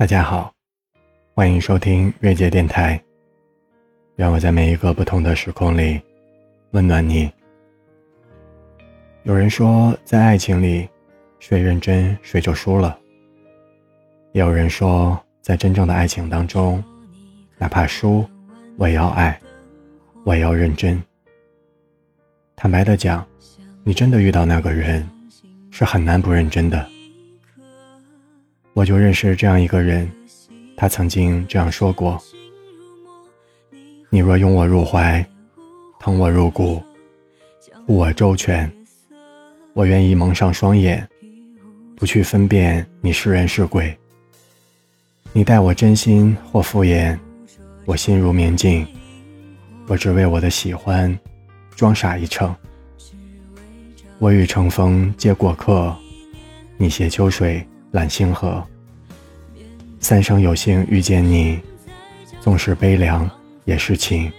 大家好，欢迎收听月界电台。愿我在每一个不同的时空里温暖你。有人说，在爱情里，谁认真谁就输了。也有人说，在真正的爱情当中，哪怕输，我也要爱，我也要认真。坦白的讲，你真的遇到那个人，是很难不认真的。我就认识这样一个人，他曾经这样说过：“你若拥我入怀，疼我入骨，护我周全，我愿意蒙上双眼，不去分辨你是人是鬼。你待我真心或敷衍，我心如明镜，我只为我的喜欢装傻一程。我与乘风皆过客，你携秋水。”揽星河，三生有幸遇见你，纵使悲凉也是情。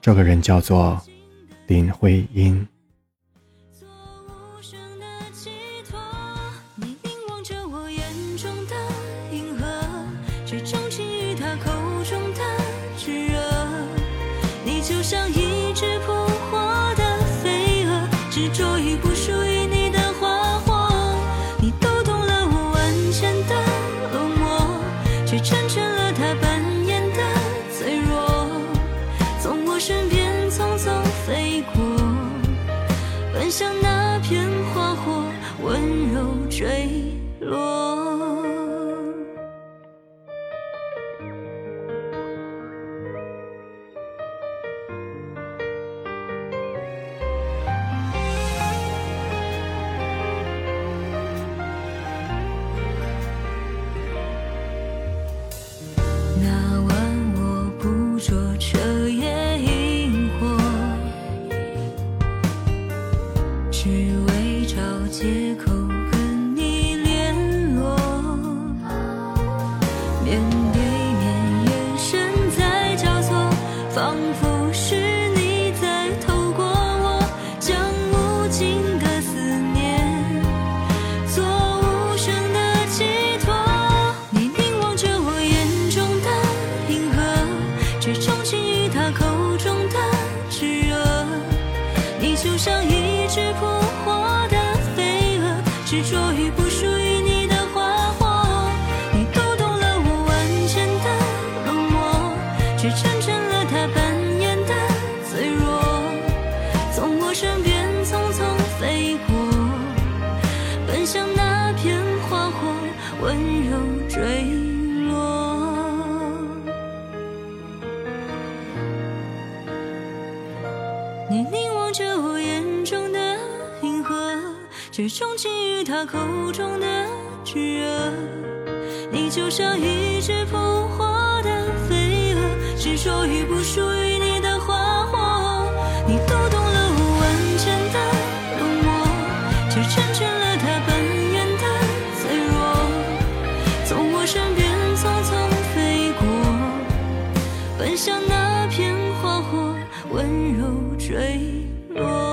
这个人叫做林徽因。只热，你就像一只扑浅的落寞却成全了他扮演的脆弱。从我身边匆匆飞过奔向那片花火温柔坠那就像一只扑火的飞蛾。执着于不属于你的花火，你读懂了我万千的冷漠，却成全了他扮演的脆弱，从我身边匆匆飞过，奔向那片花火，温柔坠落。你凝望着我眼中的银河。却钟情于他口中的炙热，你就像一只扑火的飞蛾，执着于不属于你的花火。你读懂了我万千的冷漠，却成全了他本愿的脆弱，从我身边匆匆飞过，奔向那片花火，温柔坠落。多